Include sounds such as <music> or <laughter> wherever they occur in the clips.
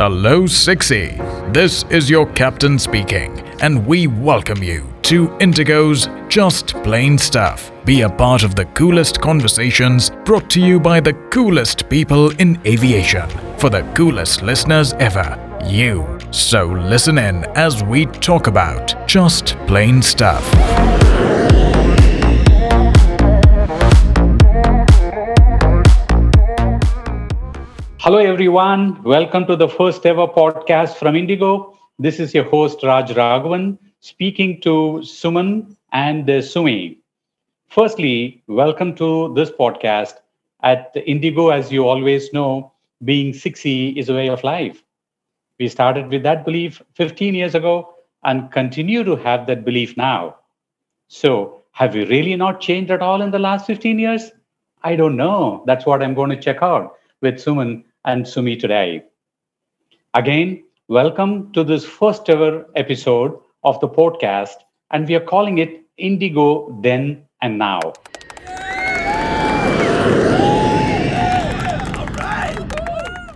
Hello, 6E. This is your captain speaking, and we welcome you to Indigo's Just Plane Stuff. Be a part of the coolest conversations brought to you by the coolest people in aviation for the coolest listeners ever. You. So listen in as we talk about just plain stuff. Hello, everyone. Welcome to the first ever podcast from Indigo. This is your host, Raj Raghavan, speaking to Suman and uh, Summi. Firstly, welcome to this podcast. At Indigo, as you always know, being 6E is a way of life. We started with that belief 15 years ago and continue to have that belief now. So, have we really not changed at all in the last 15 years? I don't know. That's what I'm going to check out with Suman and Summi today. Again, welcome to this first ever episode of the podcast, and we are calling it Indigo Then and Now.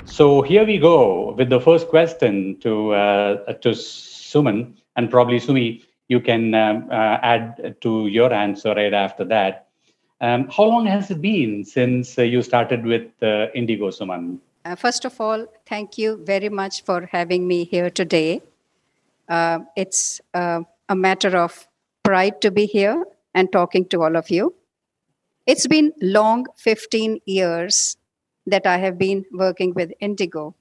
So here we go with the first question to uh, to Suman, and probably Summi, you can um, uh, add to your answer right after that. Um, how long has it been since uh, you started with uh, Indigo, Suman? Uh, first of all, thank you very much for having me here today. Uh, it's uh, a matter of pride to be here and talking to all of you. It's been long 15 years that I have been working with Indigo,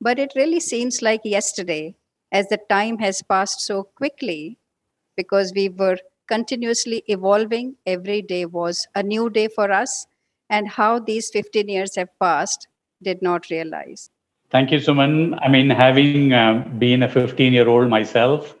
but it really seems like yesterday as the time has passed so quickly because we were continuously evolving. Every day was a new day for us, and how these 15 years have passed did not realize. Thank you, Suman. I mean, having uh, been a 15 year old myself,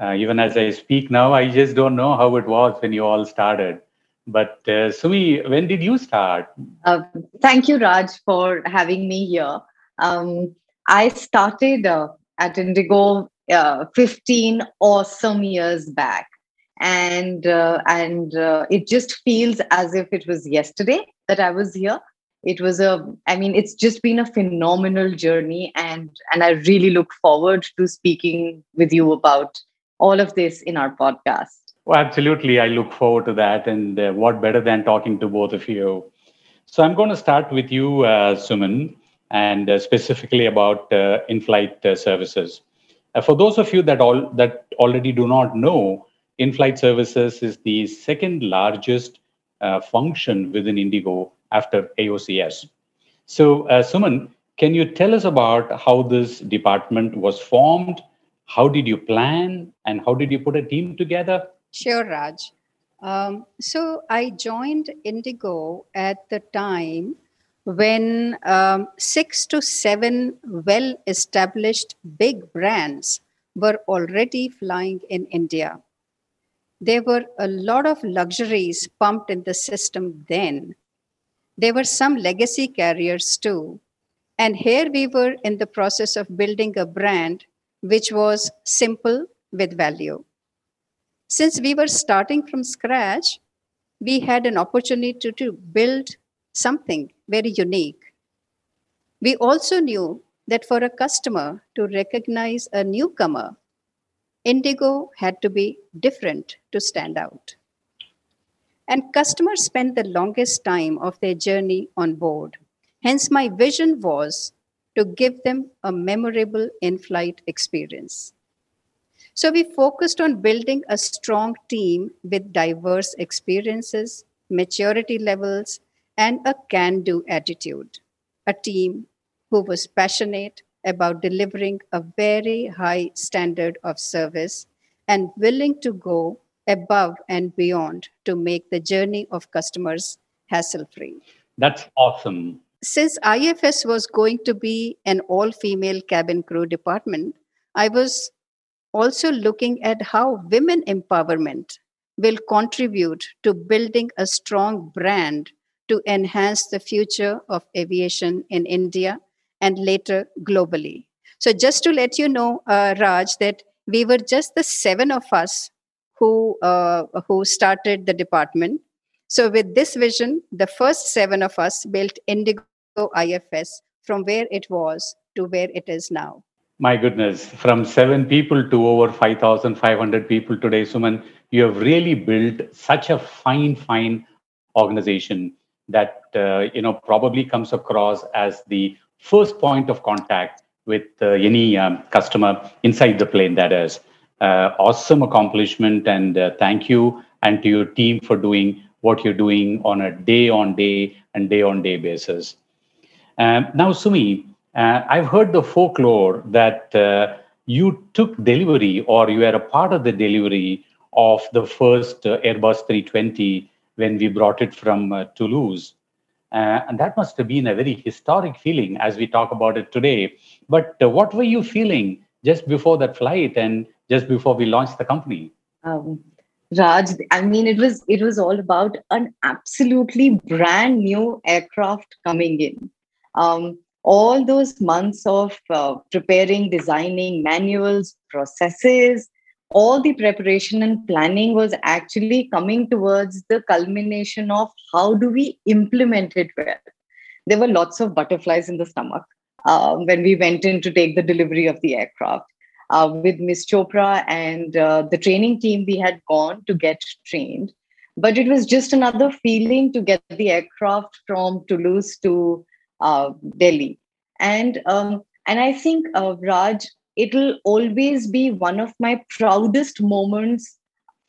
uh, even as I speak now, I just don't know how it was when you all started. But uh, Summi, when did you start? Uh, thank you, Raj, for having me here. Um, I started uh, at Indigo uh, 15 awesome years back and uh, and uh, it just feels as if it was yesterday that i was here it was a i mean it's just been a phenomenal journey and and i really look forward to speaking with you about all of this in our podcast. Well absolutely. I look forward to that. And uh, what better than talking to both of you? So i'm going to start with you uh, suman and uh, specifically about uh, in-flight services. For those of you that all that already do not know in-flight services is the second largest uh, function within Indigo after AOCS. So, uh, Suman, can you tell us about how this department was formed? How did you plan and how did you put a team together? Sure, Raj. Um, so, I joined Indigo at the time when um, six to seven well established big brands were already flying in India there were a lot of luxuries pumped in the system then. There were some legacy carriers too. And here we were in the process of building a brand which was simple with value. Since we were starting from scratch, we had an opportunity to, to build something very unique. We also knew that for a customer to recognize a newcomer Indigo had to be different to stand out. And customers spend the longest time of their journey on board. Hence, my vision was to give them a memorable in flight experience. So, we focused on building a strong team with diverse experiences, maturity levels, and a can do attitude. A team who was passionate, about delivering a very high standard of service and willing to go above and beyond to make the journey of customers hassle free. That's awesome. Since IFS was going to be an all female cabin crew department, I was also looking at how women empowerment will contribute to building a strong brand to enhance the future of aviation in India and later globally. So, just to let you know, uh, Raj, that we were just the seven of us who uh, who started the department. So, with this vision, the first seven of us built Indigo IFS from where it was to where it is now? My goodness, from seven people to over 5,500 people today, Suman, you have really built such a fine, fine organization that uh, you know probably comes across as the first point of contact with uh, any um, customer inside the plane. That is uh, awesome accomplishment, and uh, thank you and to your team for doing what you're doing on a day on day and day on day basis. Um, now, Summi, uh, I've heard the folklore that uh, you took delivery or you were a part of the delivery of the first uh, Airbus 320 when we brought it from uh, Toulouse. Uh, and that must have been a very historic feeling as we talk about it today. But uh, what were you feeling just before that flight and just before we launched the company? Um, Raj, I mean, it was it was all about an absolutely brand new aircraft coming in. Um, all those months of uh, preparing, designing manuals, processes, all the preparation and planning was actually coming towards the culmination of how do we implement it well. There were lots of butterflies in the stomach uh, when we went in to take the delivery of the aircraft. Uh, with Miss Chopra and uh, the training team, we had gone to get trained. But it was just another feeling to get the aircraft from Toulouse to uh, Delhi. And um, and I think uh, Raj, it'll always be one of my proudest moments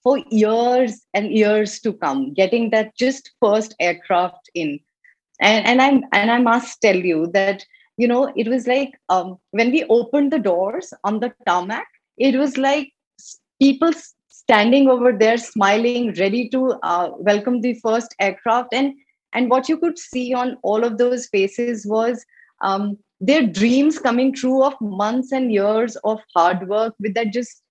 for years and years to come. Getting that just first aircraft in, and and I and I must tell you that you know it was like um, when we opened the doors on the tarmac, it was like people standing over there smiling ready to uh, welcome the first aircraft. And and what you could see on all of those faces was um, their dreams coming true of months and years of hard work with that just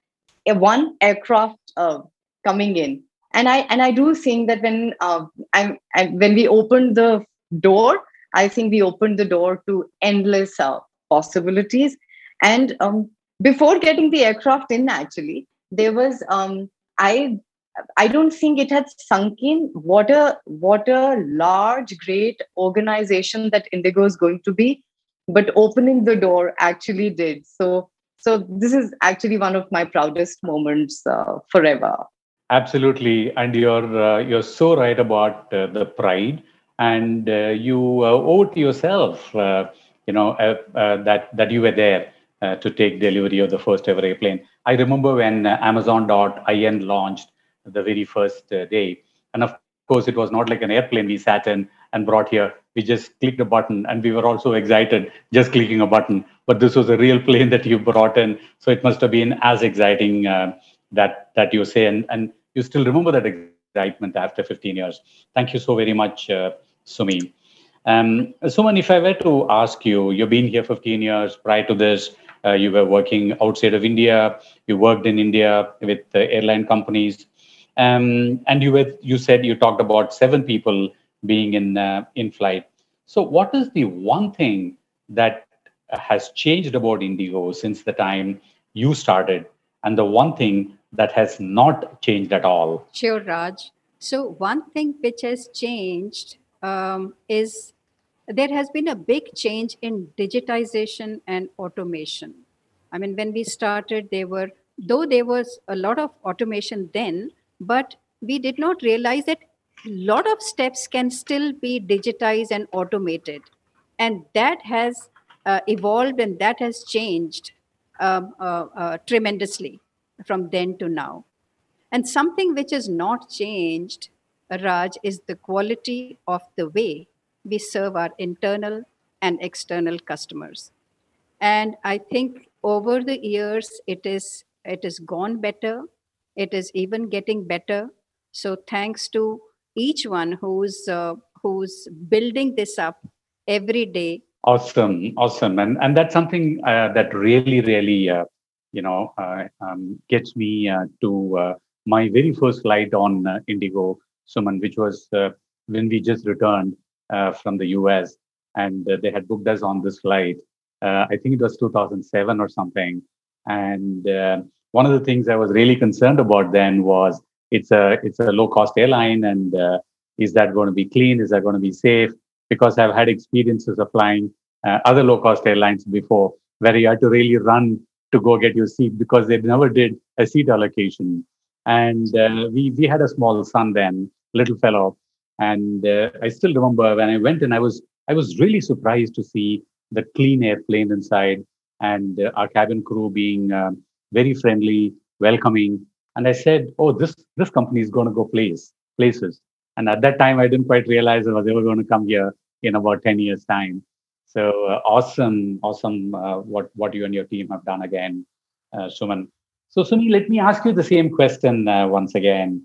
a one aircraft uh, coming in. And i and i do think that when uh, I, I, when we opened the door i think we opened the door to endless uh, possibilities and um, before getting the aircraft in actually there was um, i I don't think it had sunk in what a what a large, great organization that Indigo is going to be, but opening the door actually did. So so this is actually one of my proudest moments uh, forever. Absolutely, and you're uh, you're so right about uh, the pride, and uh, you uh, owe to yourself, uh, you know, that that you were there to take delivery of the first ever airplane. I remember when Amazon.in launched the very first uh, day. And of course, it was not like an airplane we sat in and brought here. We just clicked a button and we were also excited just clicking a button. But this was a real plane <laughs> that you brought in. So it must have been as exciting uh, that, that you say. And, and you still remember that excitement after 15 years. Thank you so very much, uh, Summi. Um, Suman, if I were to ask you, you've been here 15 years. Prior to this, uh, you were working outside of India. You worked in India with uh, airline companies. Um, and you you said you talked about seven people being in uh, in flight. So, what is the one thing that has changed about Indigo since the time you started, and the one thing that has not changed at all? Sure, Raj. So, one thing which has changed um, is there has been a big change in digitization and automation. I mean, when we started, there were, though there was a lot of automation then, but we did not realize that a lot of steps can still be digitized and automated and that has uh, evolved and that has changed um, uh, uh, tremendously from then to now and something which has not changed raj is the quality of the way we serve our internal and external customers. And i think over the years it is it has gone better. It is even getting better. So thanks to each one who's uh, who's building this up every day. Awesome awesome. And and that's something uh, that really really uh, you know uh, um, gets me uh, to uh, my very first flight on indigo suman which was when we just returned from the us and they had booked us on this flight i think it was 2007 or something and one of the things I was really concerned about then was it's a it's a low cost airline, and uh, is that going to be clean? Is that going to be safe? Because I've had experiences of flying uh, other low cost airlines before, where you had to really run to go get your seat because they never did a seat allocation. And uh, we we had a small son then, little fellow, and uh, I still remember when I went in, I was I was really surprised to see the clean airplane inside and uh, our cabin crew being um, very friendly, welcoming. And I said, "Oh, this this company is going to go place places." And at that time, I didn't quite realize that they were going to come here in about ten years' time. So uh, awesome, awesome! Uh, what what you and your team have done again, uh, Suman. So Summi, let me ask you the same question uh, once again.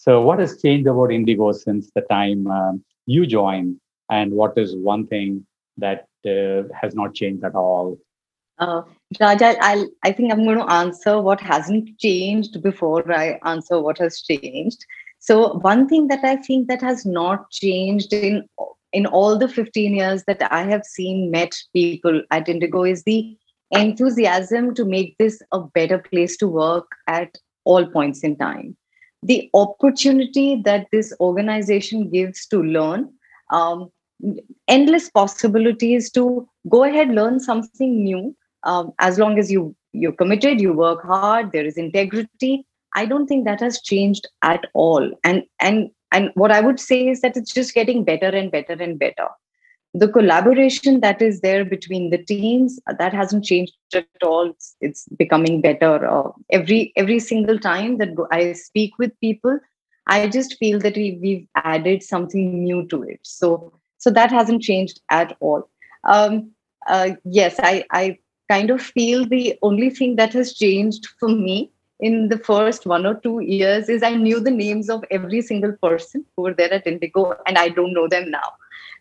So, what has changed about Indigo since the time um, you joined, and what is one thing that uh, has not changed at all? Uh, Raj, I'll, I think I'm going to answer what hasn't changed before I answer what has changed. So, one thing that I think that has not changed in in all the 15 years that I have seen met people at Indigo is the enthusiasm to make this a better place to work at all points in time. The opportunity that this organization gives to learn, um, endless possibilities to go ahead, learn something new. Um, as long as you you're committed, you work hard, there is integrity. I don't think that has changed at all. And and and what I would say is that it's just getting better and better and better the collaboration that is there between the teams that hasn't changed at all. It's, it's becoming better uh, every every single time that i speak with people i just feel that we, we've added something new to it. So so that hasn't changed at all. Um, uh, yes i i kind of feel the only thing that has changed for me in the first one or two years is i knew the names of every single person who were there at indigo and i don't know them now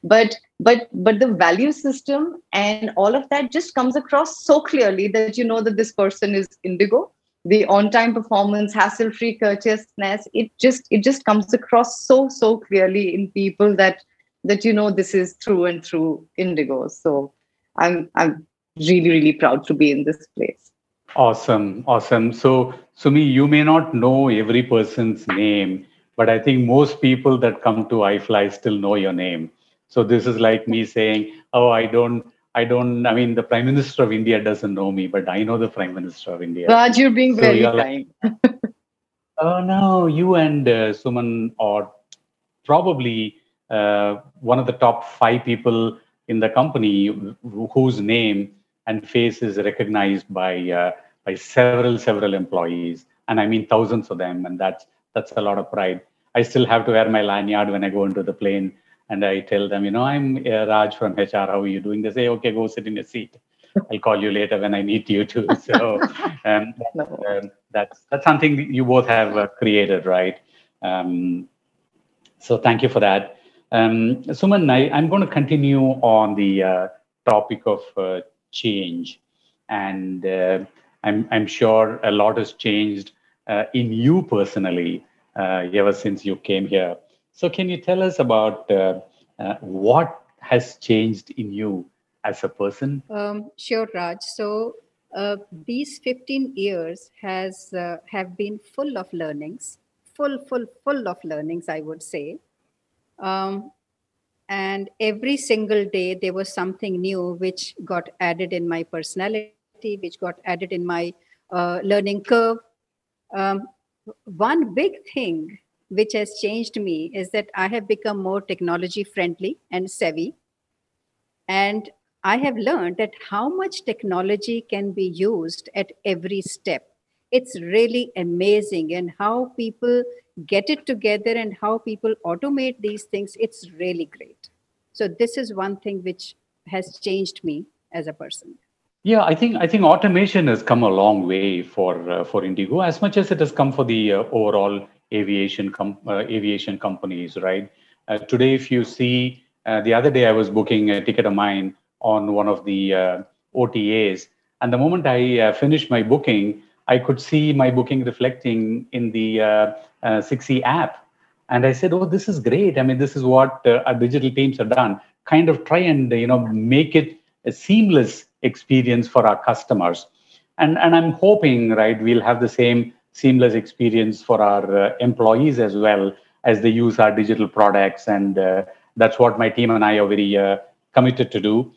but but but the value system and all of that just comes across so clearly that you know that this person is indigo. The on-time performance hassle-free courteousness it just it just comes across so so clearly in people that that you know this is through and through indigo. So i'm i'm really really proud to be in this place. Awesome. Awesome. So summi you may not know every person's name but i think most people that come to ifly still know your name so this is like me saying, "Oh, I don't, I don't. I mean, the Prime Minister of India doesn't know me, but I know the Prime Minister of India." Raj, you're being so very kind. Like, <laughs> oh no, you and uh, Suman are probably uh, one of the top five people in the company whose name and face is recognized by uh, by several several employees, and I mean thousands of them, and that's that's a lot of pride. I still have to wear my lanyard when I go into the plane and I tell them, you know, I'm uh, Raj from HR. How are you doing? They say, okay, go sit in your seat. I'll call you later when I need you to. <laughs> So um, <laughs> um, that's that's something you both have uh, created, right? Um, so thank you for that. Um, Suman, I, am going to continue on the uh, topic of uh, change, and uh, I'm I'm sure a lot has changed uh, in you personally uh, ever since you came here. So, can you tell us about uh, uh, what has changed in you as a person? Um, sure, Raj. So, uh, these 15 years has uh, have been full of learnings, full, full, full of learnings, I would say. Um, and every single day there was something new which got added in my personality, which got added in my uh, learning curve. Um, one big thing which has changed me is that I have become more technology friendly and savvy. And I have learned that how much technology can be used at every step. It's really amazing, and how people get it together and how people automate these things. It's really great. So, this is one thing which has changed me as a person. Yeah, I think I think automation has come a long way for uh, for Indigo as much as it has come for the uh, overall aviation com- uh, aviation companies, right? Uh, today, if you see, uh, the other day I was booking a ticket of mine on one of the uh, OTAs, and the moment I uh, finished my booking, I could see my booking reflecting in the uh, 6E app, and I said, "Oh, this is great! I mean, this is what our digital teams have done. Kind of try and you know make it a seamless experience for our customers." And, and I'm hoping, right, we'll have the same seamless experience for our uh, employees as well as they use our digital products. And uh, that's what my team and I are very uh, committed to do.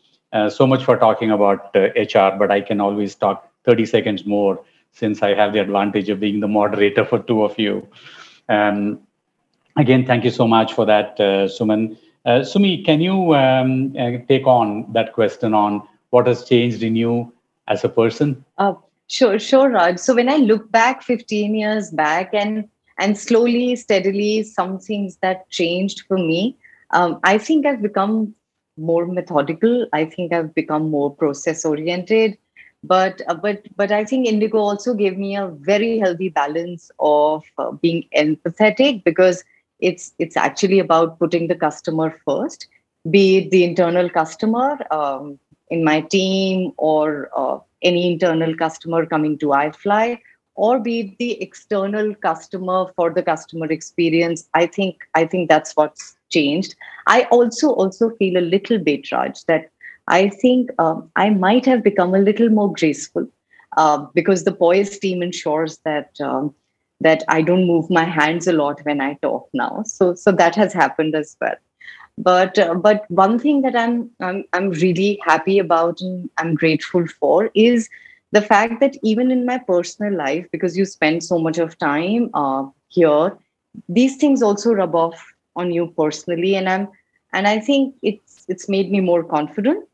so much for talking about HR, but I can always talk 30 seconds more since I have the advantage of being the moderator <laughs> for two of you. Um, again, thank you so much for that, uh, Suman. Uh, Summi, can you um, uh, take on that question on what has changed in you as a person? Uh, sure, sure, Raj. So when I look back 15 years back and and slowly, steadily, some things that changed for me, um, I think I've become more methodical. I think I've become more process oriented. But uh, but but I think Indigo also gave me a very healthy balance of uh, being empathetic because it's it's actually about putting the customer first be it the internal customer um, in my team or uh, any internal customer coming to ifly or be it the external customer for the customer experience i think i think that's what's changed i also also feel a little bit raj that i think um, i might have become a little more graceful uh, because the poise team ensures that um, that I don't move my hands a lot when I talk now. So so that has happened as well. But uh, but one thing that I'm, I'm I'm really happy about and I'm grateful for is the fact that even in my personal life, because you spend so much of time uh, here, these things also rub off on you personally, and I'm and I think it's it's made me more confident,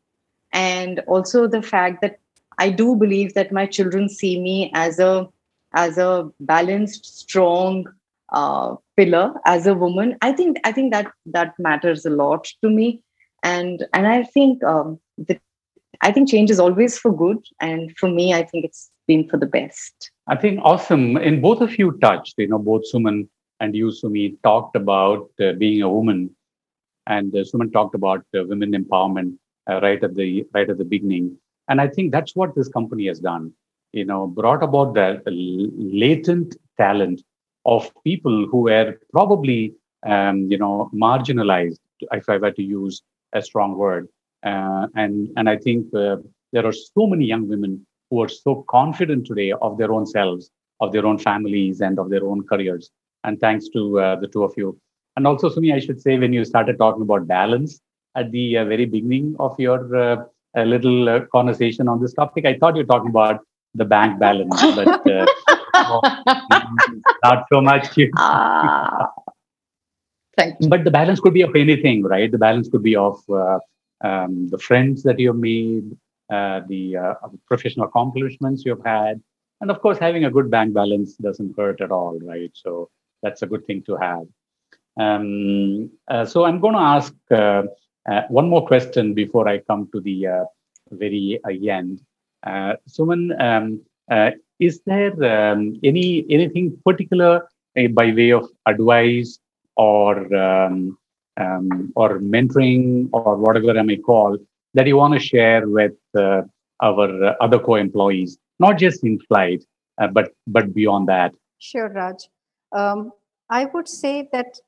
and also the fact that I do believe that my children see me as a as a balanced, strong uh, pillar as a woman. I think I think that that matters a lot to me, and and I think um, the I think change is always for good, and for me, I think it's been for the best. I think awesome. In both of you touched, you know, both Suman and you, Summi, talked about uh, being a woman, and uh, Suman talked about uh, women empowerment uh, right at the right at the beginning. And I think that's what this company has done you know, brought about the latent talent of people who were probably, um, you know, marginalized, if I were to use a strong word. Uh, and and I think uh, there are so many young women who are so confident today of their own selves, of their own families, and of their own careers. And thanks to uh, the two of you. And also, Summi, I should say, when you started talking about balance at the uh, very beginning of your uh, little uh, conversation on this topic, I thought you were talking about the bank balance, but <laughs> uh, <laughs> not so much. ah, thank you. But the balance could be of anything, right? The balance could be of uh, um, the friends that you've made, uh, the uh, professional accomplishments you've had, and of course, having a good bank balance doesn't hurt at all, right? So that's a good thing to have. Um, uh, so I'm going to ask uh, one more question before I come to the very end. Uh, Suman, um, uh, is there um, any anything particular uh, by way of advice or um, um, or mentoring or whatever I may call that you want to share with uh, our uh, other co-employees, not just in flight, uh, but but beyond that? Sure, Raj. Um, I would say that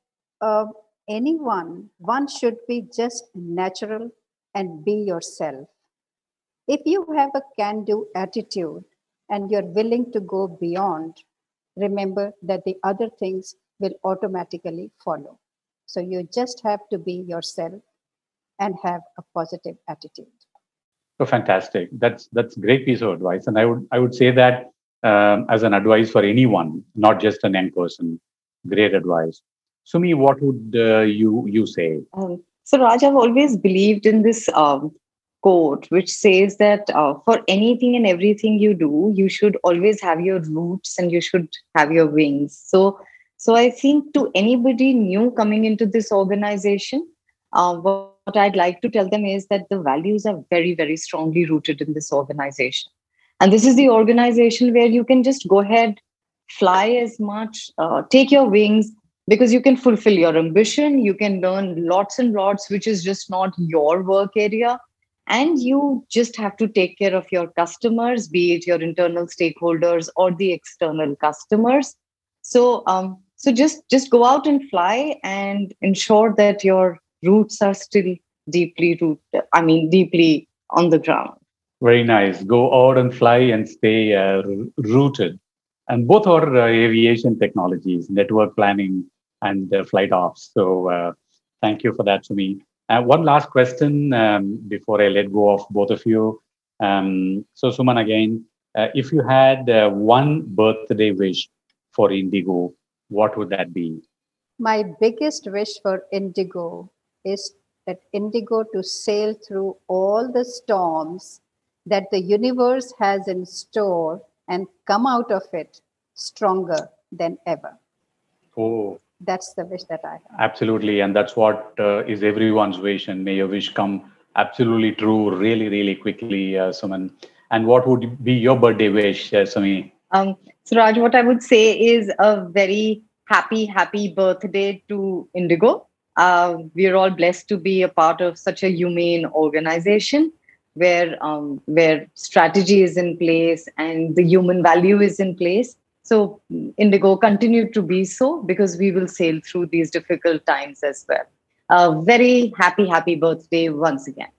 anyone, one should be just natural and be yourself if you have a can do attitude and you're willing to go beyond, remember that the other things will automatically follow. So you just have to be yourself and have a positive attitude. So fantastic! That's that's great piece of advice, and I would I would say that um, as an advice for anyone, not just an young person. Great advice. Summi, what would uh, you you say? Um, so Raj, I've always believed in this um, quote which says that uh, for anything and everything you do you should always have your roots and you should have your wings. So so i think to anybody new coming into this organization uh, what i'd like to tell them is that the values are very very strongly rooted in this organization. And this is the organization where you can just go ahead fly as much uh, take your wings because you can fulfill your ambition you can learn lots and lots which is just not your work area and you just have to take care of your customers be it your internal stakeholders or the external customers. So um, so just just go out and fly and ensure that your roots are still deeply rooted i mean deeply on the ground. Very nice. Go out and fly and stay uh, rooted. And both are uh, aviation technologies network planning and uh, flight ops. So uh, thank you for that to me Uh, one last question um, before I let go of both of you. Um, so, Suman, again, uh, if you had uh, one birthday wish for Indigo, what would that be? My biggest wish for Indigo is that Indigo to sail through all the storms that the universe has in store and come out of it stronger than ever. Oh, That's the wish that I have. absolutely. And that's what uh, is everyone's wish. And may your wish come absolutely true really, really quickly, uh, Suman. And what would be your birthday wish, uh, Summi? Um, so, Raj, what I would say is a very happy, happy birthday to Indigo. Uh, we're all blessed to be a part of such a humane organization where um, where strategy is in place and the human value is in place. So, Indigo continue to be so because we will sail through these difficult times as well. A very happy, happy birthday once again.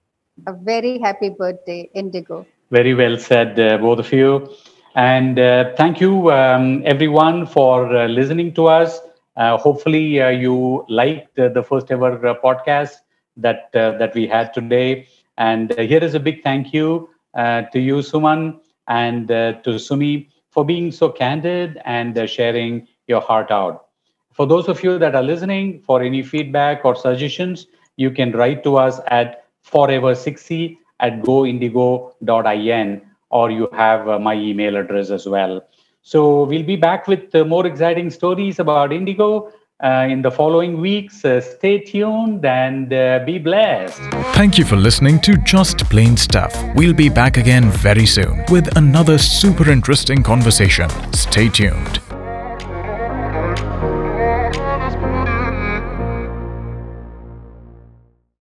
A very happy birthday, Indigo. Very well said, uh, both of you. And uh, thank you, um, everyone, for uh, listening to us. Uh, hopefully, uh, you liked uh, the first ever uh, podcast that uh, that we had today. And uh, here is a big thank you uh, to you, Suman, and uh, to Summi for being so candid and uh, sharing your heart out. For those of you that are listening, for any feedback or suggestions, you can write to us at forever6E at goindigo.in or you have uh, my email address as well. So we'll be back with uh, more exciting stories about Indigo uh, in the following weeks. Uh, stay tuned and uh, be blessed. Thank you for listening to Just Plane Stuff. We'll be back again very soon with another super interesting conversation. Stay tuned.